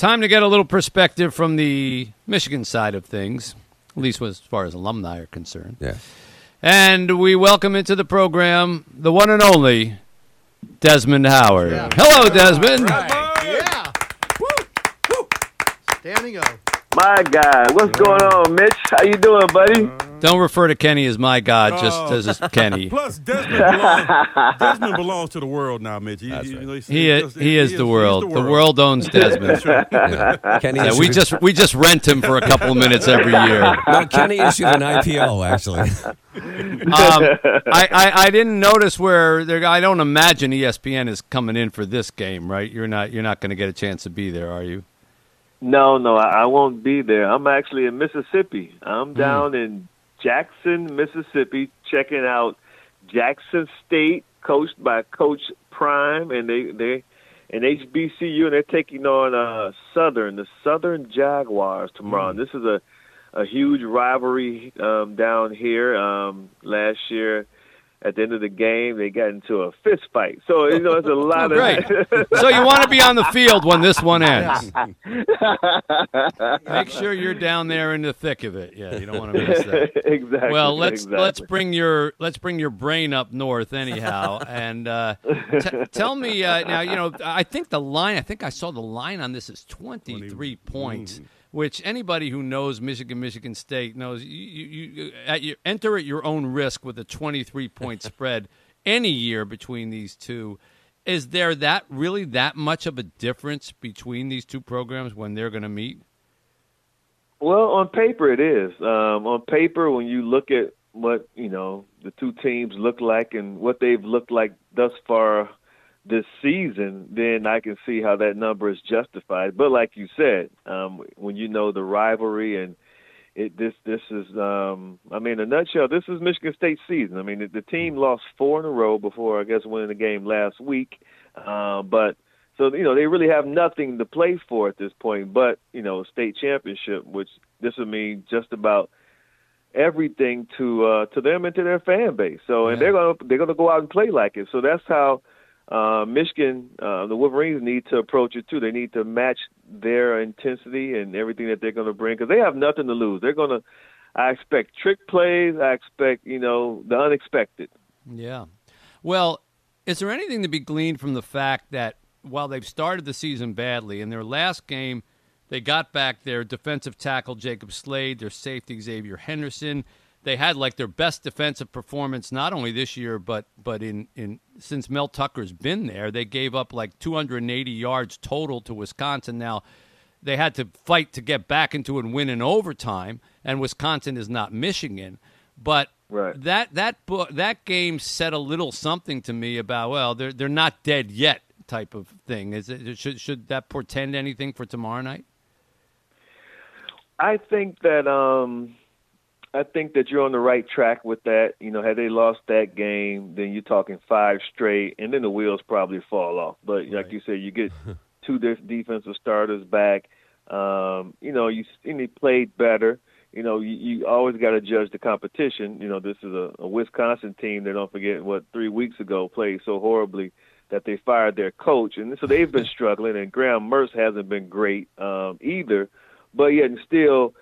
time to get a little perspective from the Michigan side of things, at least as far as alumni are concerned. Yeah. And we welcome into the program the one and only Desmond Howard. Yeah. Hello, Desmond. Yeah. Woo. Standing O. My God, what's going on, Mitch? How you doing, buddy? Uh, Don't refer to Kenny as my God, just Oh. as just Kenny. Plus, Desmond belongs, Desmond belongs to the world now, Mitch. He, he, you know, he's- He he's is, just- he is the world. The world owns Desmond. yeah. Kenny Yeah, we just we just rent him for a couple of minutes every year. no, Kenny issued an IPO actually. Um, I, I, I didn't notice where there. I don't imagine ESPN is coming in for this game, right? You're not you're not going to get a chance to be there, are you? No, no, I, I won't be there. I'm actually in Mississippi. I'm down in Jackson, Mississippi, checking out Jackson State, coached by Coach Prime, and they they and HBCU, and they're taking on uh, Southern, the Southern Jaguars tomorrow. This is a a huge rivalry um, down here. Um, last year, at the end of the game, they got into a fist fight. So you know, it's a lot Great. of. So you want to be on the field when this one ends. Make sure you're down there in the thick of it. Yeah, you don't want to miss that. exactly. Well, let's exactly. let's bring your let's bring your brain up north anyhow, and uh, t- tell me uh, now. You know, I think the line. I think I saw the line on this is twenty three points, which anybody who knows Michigan, Michigan State knows. You, you, you at your, enter at your own risk with a twenty three point spread any year between these two. Is there that really that much of a difference between these two programs when they're going to meet? Well, on paper it is. Um, on paper, when you look at what you know the two teams look like and what they've looked like thus far this season, then I can see how that number is justified. But like you said, um, when you know the rivalry and it, this this is, um, I mean, in a nutshell, this is Michigan State's season. I mean, the, the team lost four in a row before I guess winning the game last week, uh, but so you know they really have nothing to play for at this point, but you know state championship, which this would mean just about everything to uh, to them and to their fan base. So and they're gonna they're gonna go out and play like it. So that's how uh, Michigan, uh, the Wolverines need to approach it too. They need to match their intensity and everything that they're going to bring because they have nothing to lose. They're going to. I expect trick plays. I expect you know the unexpected. Yeah. Well, is there anything to be gleaned from the fact that while they've started the season badly, in their last game, they got back their defensive tackle Jacob Slade, their safety Xavier Henderson. They had like their best defensive performance not only this year but but in, in since Mel Tucker's been there. They gave up like 280 yards total to Wisconsin. Now they had to fight to get back into and win in overtime, and Wisconsin is not Michigan. But Right. that that book that game said a little something to me about well they're they're not dead yet type of thing. Is it should should that portend anything for tomorrow night? I think that um I think that you're on the right track with that. You know, had they lost that game, then you're talking five straight, and then the wheels probably fall off. But like you said, you get two def- defensive starters back. Um, you know, you and they played better. You know, you, you always got to judge the competition. You know, this is a, a Wisconsin team that don't forget what three weeks ago played so horribly that they fired their coach, and so they've been struggling. And Graham Mertz hasn't been great um, either, but yet and still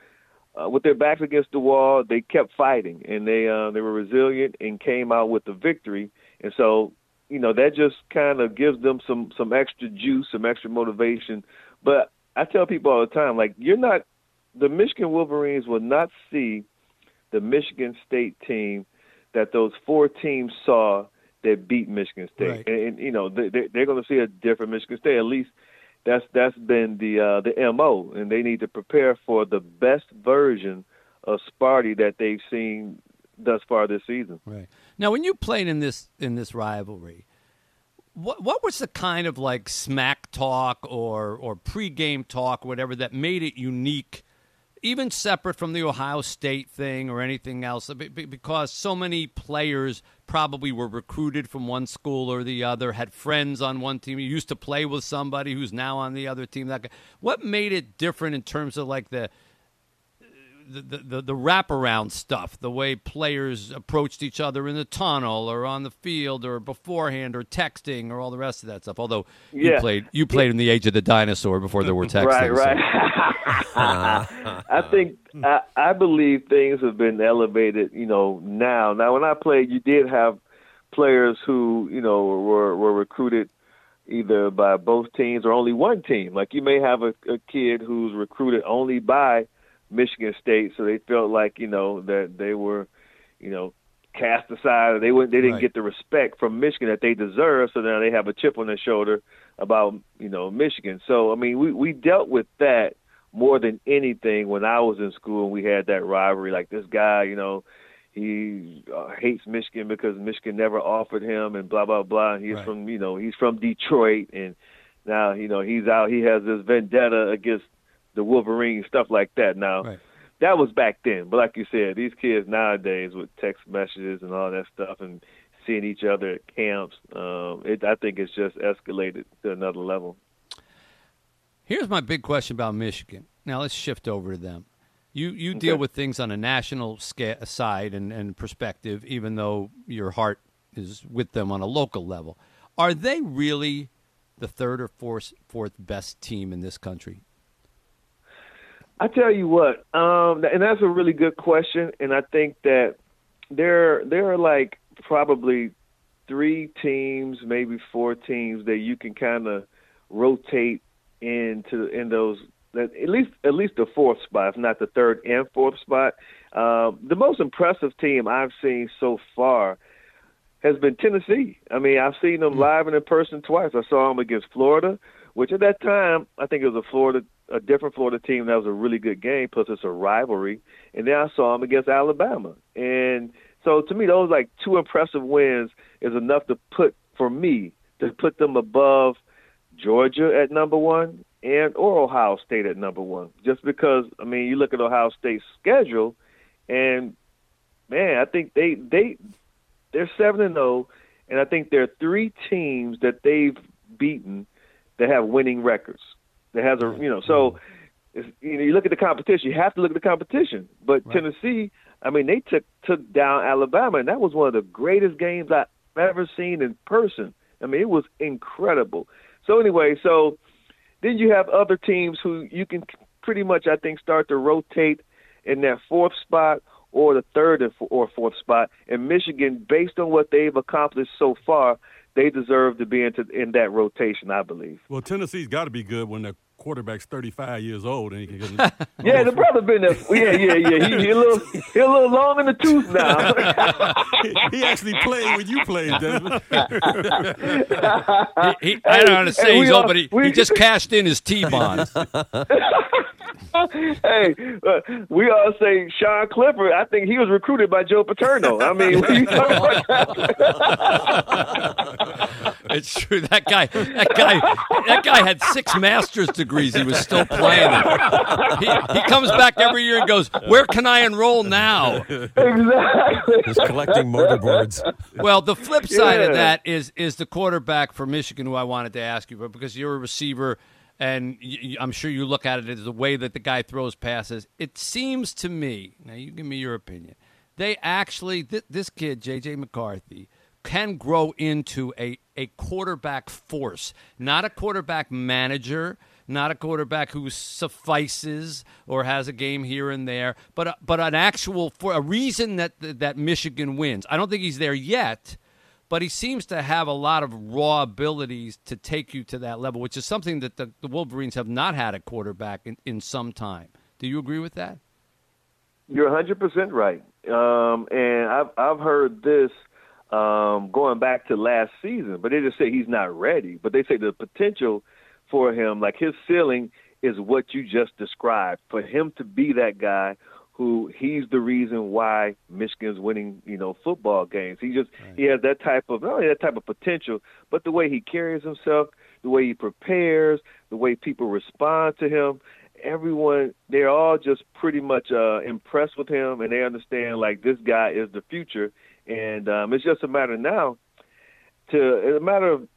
uh, with their backs against the wall, they kept fighting and they uh, they were resilient and came out with the victory. And so, you know, that just kind of gives them some some extra juice, some extra motivation. But I tell people all the time, like you're not the Michigan Wolverines will not see the Michigan State team that those four teams saw that beat Michigan State, Right. and, and you know they, they- they're going to see a different Michigan State. At least that's that's been the uh, the mo, and they need to prepare for the best version of Sparty that they've seen thus far this season. Right. Now, when you played in this in this rivalry, what what was the kind of like smack talk or or pregame talk, or whatever, that made it unique, even separate from the Ohio State thing or anything else? Be- be- Because so many players probably were recruited from one school or the other, had friends on one team, used to play with somebody who's now on the other team. That what made it different in terms of like the the, the the wraparound stuff, the way players approached each other in the tunnel or on the field or beforehand or texting or all the rest of that stuff. Although you Yeah. played you played in the age of the dinosaur before there were texting. Right, so- right. I think I, I believe things have been elevated. You know, now. Now, when I played, you did have players who you know were were recruited either by both teams or only one team. Like you may have a, a kid who's recruited only by Michigan State, so they felt like you know that they were, you know, cast aside. They wouldn't. They didn't Right. get the respect from Michigan that they deserve. So now they have a chip on their shoulder about you know Michigan. So I mean, we we dealt with that more than anything when I was in school and we had that rivalry. Like this guy, you know, he uh, hates Michigan because Michigan never offered him and blah blah blah. He's Right. from you know he's from Detroit and now you know he's out. He has this vendetta against the Wolverines, stuff like that. Now Right. that was back then, but like you said, these kids nowadays with text messages and all that stuff and seeing each other at camps, um, it, I think it's just escalated to another level. Here's my big question about Michigan. Now let's shift over to them. You you deal with things on a national sca- side and, and perspective, even though your heart is with them on a local level. Are they really the third or fourth fourth best team in this country? I tell you what, um, and that's a really good question, and I think that there there are like probably three teams, maybe four teams that you can kind of rotate into in those that at least at least the fourth spot, if not the third and fourth spot. Um, the most impressive team I've seen so far has been Tennessee. I mean, I've seen them live and in person twice. I saw them against Florida, which at that time I think it was a Florida, a different Florida team that was a really good game. Plus, it's a rivalry. And then I saw them against Alabama, and so to me, those like two impressive wins is enough to put for me to put them above Georgia at number one and or Ohio State at number one. Just because I mean, you look at Ohio State's schedule, and man, I think they they they're seven and zero, and I think there are three teams that they've beaten that have winning records. That has a you know so. It's, you know, you look at the competition. You have to look at the competition. But Tennessee, I mean, they took took down Alabama, and that was one of the greatest games I've ever seen in person. I mean, it was incredible. So anyway, so then you have other teams who you can pretty much, I think, start to rotate in that fourth spot or the third or or fourth spot. And Michigan, based on what they've accomplished so far, they deserve to be into in that rotation. I believe. Well, Tennessee's got to be good when the quarterback's 35 years old and he can get. Yeah, the brother been there. Yeah, yeah, yeah. He, he a little, he a little long in the tooth now. he, he actually played when you played, Desmond. He, he, I don't want to hey, say we he's all- old, but he, we- he just cashed in his T bond. hey, uh, we all say Sean Clifford. I think he was recruited by Joe Paterno. I mean, we talk about It's true. That guy, that guy, that guy had six master's degrees. He was still playing. He, he comes back every year and goes, "Where can I enroll now?" exactly. He's collecting mortarboards. Well, the flip side of that is is the quarterback for Michigan, who I wanted to ask you, but because you're a receiver, and I'm sure you look at it as the way that the guy throws passes. It seems to me. Now, you give me your opinion. They actually, th- this kid, J.J. McCarthy, can grow into a a quarterback force, not a quarterback manager. Not a quarterback who suffices or has a game here and there, but a, but an actual for a reason that that Michigan wins. I don't think he's there yet, but he seems to have a lot of raw abilities to take you to that level, which is something that the, the Wolverines have not had a quarterback in, in some time. Do you agree with that? You're 100% right. Um, and I've, I've heard this um, going back to last season, but they just say he's not ready. But they say the potential for him, like his ceiling, is what you just described. For him to be that guy who he's the reason why Michigan's winning, you know, football games. He just he has that type of not only that type of potential, but the way he carries himself, the way he prepares, the way people respond to him. Everyone, they're all just pretty much uh, impressed with him, and they understand like this guy is the future, and um, it's just a matter now to it's a matter of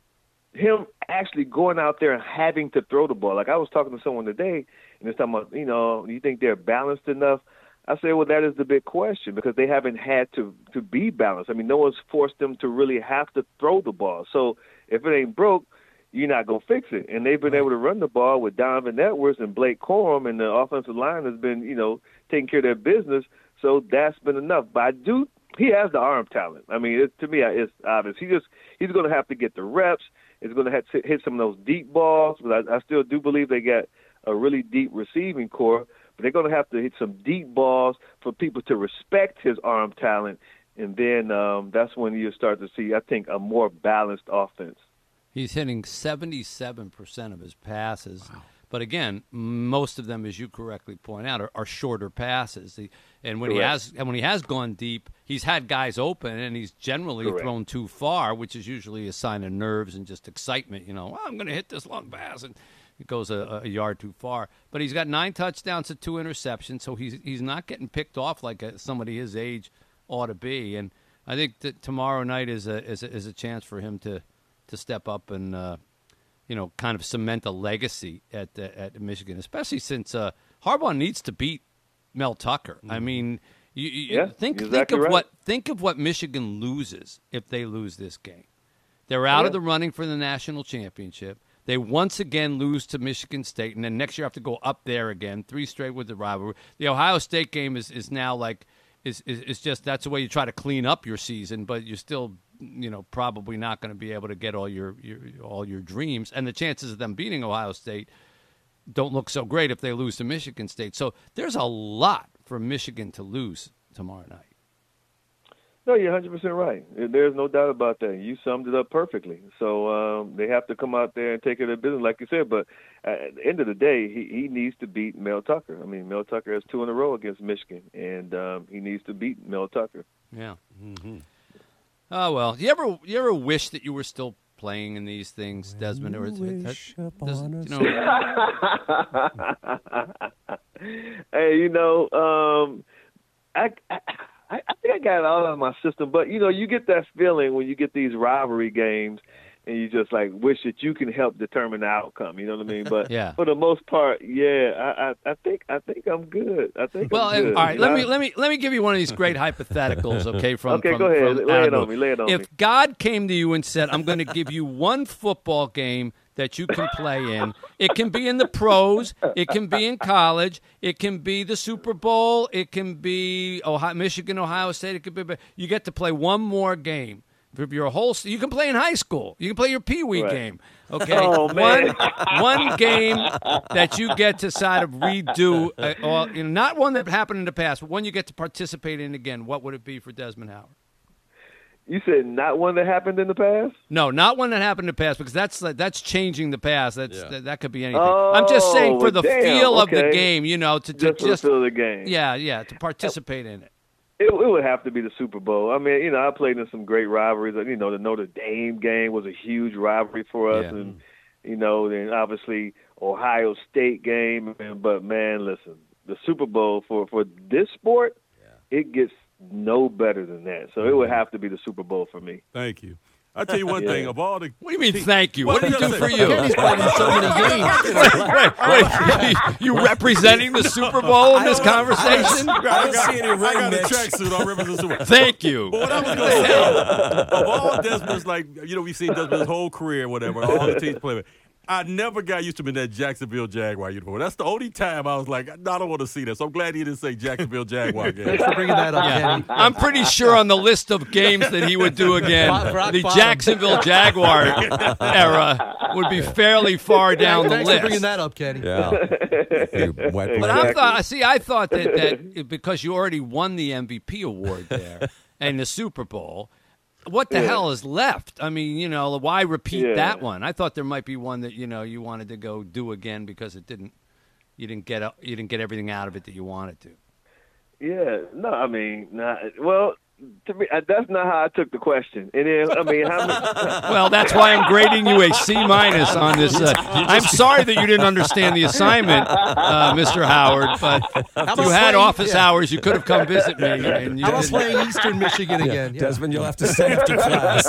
him actually going out there and having to throw the ball. Like I was talking to someone today, and they're talking about, you know, you think they're balanced enough? I say, well, that is the big question because they haven't had to to be balanced. I mean, no one's forced them to really have to throw the ball. So if it ain't broke, you're not gonna fix it. And they've been able to run the ball with Donovan Edwards and Blake Corum, and the offensive line has been, you know, taking care of their business. So that's been enough. But I do. He has the arm talent. I mean, it, to me, it's obvious. He just he's going to have to get the reps. He's going to have to hit some of those deep balls. But I, I still do believe they got a really deep receiving corps. But they're going to have to hit some deep balls for people to respect his arm talent, and then um, that's when you start to see, I think, a more balanced offense. He's hitting 77% of his passes. Wow. But again, most of them, as you correctly point out, are, are shorter passes. He, and when Correct. he has and when he has gone deep, he's had guys open, and he's generally Correct. thrown too far, which is usually a sign of nerves and just excitement. You know, well, I'm going to hit this long pass, and it goes a, a, yard too far. But he's got nine touchdowns to two interceptions, so he's he's not getting picked off like a, somebody his age ought to be. And I think that tomorrow night is a is a, is a chance for him to to step up and uh, you know kind of cement a legacy at uh, at Michigan, especially since uh, Harbaugh needs to beat Mel Tucker. Mm-hmm. I mean, you, you yeah, think exactly think of right. what think of what Michigan loses if they lose this game. They're out yeah. of the running for the national championship. They once again lose to Michigan State, and then next year have to go up there again, three straight with the rivalry. The Ohio State game is, is now like is, is is just that's the way you try to clean up your season, but you're still you know probably not going to be able to get all your, your all your dreams, and the chances of them beating Ohio State don't look so great if they lose to Michigan State. So there's a lot for Michigan to lose tomorrow night. No, you're 100% right. There's no doubt about that. You summed it up perfectly. So um, they have to come out there and take care of their business, like you said. But at the end of the day, he, he needs to beat Mel Tucker. I mean, Mel Tucker has two in a row against Michigan, and um, he needs to beat Mel Tucker. Yeah. Mm-hmm. Oh well. You ever you ever wish that you were still playing in these things, Desmond? Or is it, that, does, you know? hey, you know, um, I, I I, I think I got it all out of my system. But you know, you get that feeling when you get these rivalry games, and you just like wish that you can help determine the outcome. You know what I mean? But yeah. for the most part, yeah, I, I, I think I think I'm good. I think. Well, I'm good. all right. Let me let me let me give you one of these great hypotheticals. Okay, from okay, from, go ahead. lay it on me. Lay it on if me. God came to you and said, "I'm going to give you one football game that you can play in. It can be in the pros. It can be in college. It can be the Super Bowl. It can be Ohio, Michigan, Ohio State. It could be. You get to play one more game. Your whole, you can play in high school. You can play your pee wee Right. game. Okay, Oh, one one game that you get to sort of redo, uh, or you know, not one that happened in the past, but one you get to participate in again. What would it be for Desmond Howard? You said not one that happened in the past. No, not one that happened in the past because that's that's changing the past. That's Yeah. that, that could be anything. I'm just oh, saying for Oh, the damn, feel of the game, you know, to, to Just, just, for the feel of the game. yeah, yeah, to participate in it. It, it would have to be the Super Bowl. I mean, you know, I played in some great rivalries. You know, the Notre Dame game was a huge rivalry for us, Yeah. and you know, then obviously Ohio State game. But man, listen, the Super Bowl for for this sport, it gets no better than that. So it would mm-hmm. have to be the Super Bowl for me. Thank you. I tell you one Yeah. thing of all the. What do you mean? Thank you. Well, What did he do for you? Kenny's played so many games. Wait, you representing the Super Bowl in this conversation? I got, don't see any I ring, got a Mitch. tracksuit on representing the Super Bowl. Thank you. But what I was going to say, of all Desmond's, like, you know, we've seen Desmond's whole career, whatever, all the teams play with. I never got used to him in that Jacksonville Jaguar uniform. That's the only time I was like, I don't want to see that. So I'm glad he didn't say Jacksonville Jaguar game. Thanks for bringing that up, Yeah. Kenny. I'm pretty sure on the list of games that he would do again, Rock- rock the bottom. Jacksonville Jaguar era would be fairly far down the Thanks list. for bringing that up, Kenny. Yeah. You wet But blanket. I thought, see, I thought that, that because you already won the MVP award there and the Super Bowl, what the Yeah. hell is left? I mean, you know, why repeat Yeah. that one? I thought there might be one that you know you wanted to go do again because it didn't, you didn't get you didn't get everything out of it that you wanted to. Yeah, no, I mean, not, well, to me, uh, that's not how I took the question. And then, I mean, how many? Well, that's why I'm grading you a C minus on this. Uh, I'm sorry that you didn't understand the assignment, uh, Mr. Howard, but about you had playing- office yeah. hours. You could have come visit me, and you How about didn't. playing Eastern Michigan again? Yeah. Desmond, you'll have to stay after class.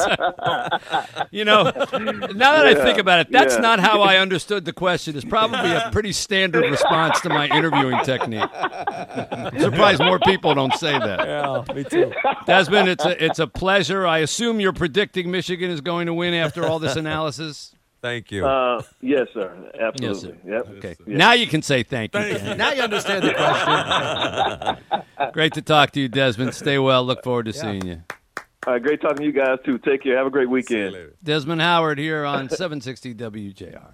You know, now that I think about it, that's yeah. not how I understood the question. It's probably a pretty standard response to my interviewing technique. I'm surprised more people don't say that. yeah, me too. Desmond, it's a it's a pleasure. I assume you're predicting Michigan is going to win after all this analysis. Thank you. Uh, yes, sir. Absolutely. Yes, Absolutely. sir. Yep. Okay, Yeah. now you can say thank you. Thank Ken. Now you understand the question. Great to talk to you, Desmond. Stay well. Look forward to seeing you. All right. Great talking to you guys too. Take care. Have a great weekend. Desmond Howard here on 760 WJR.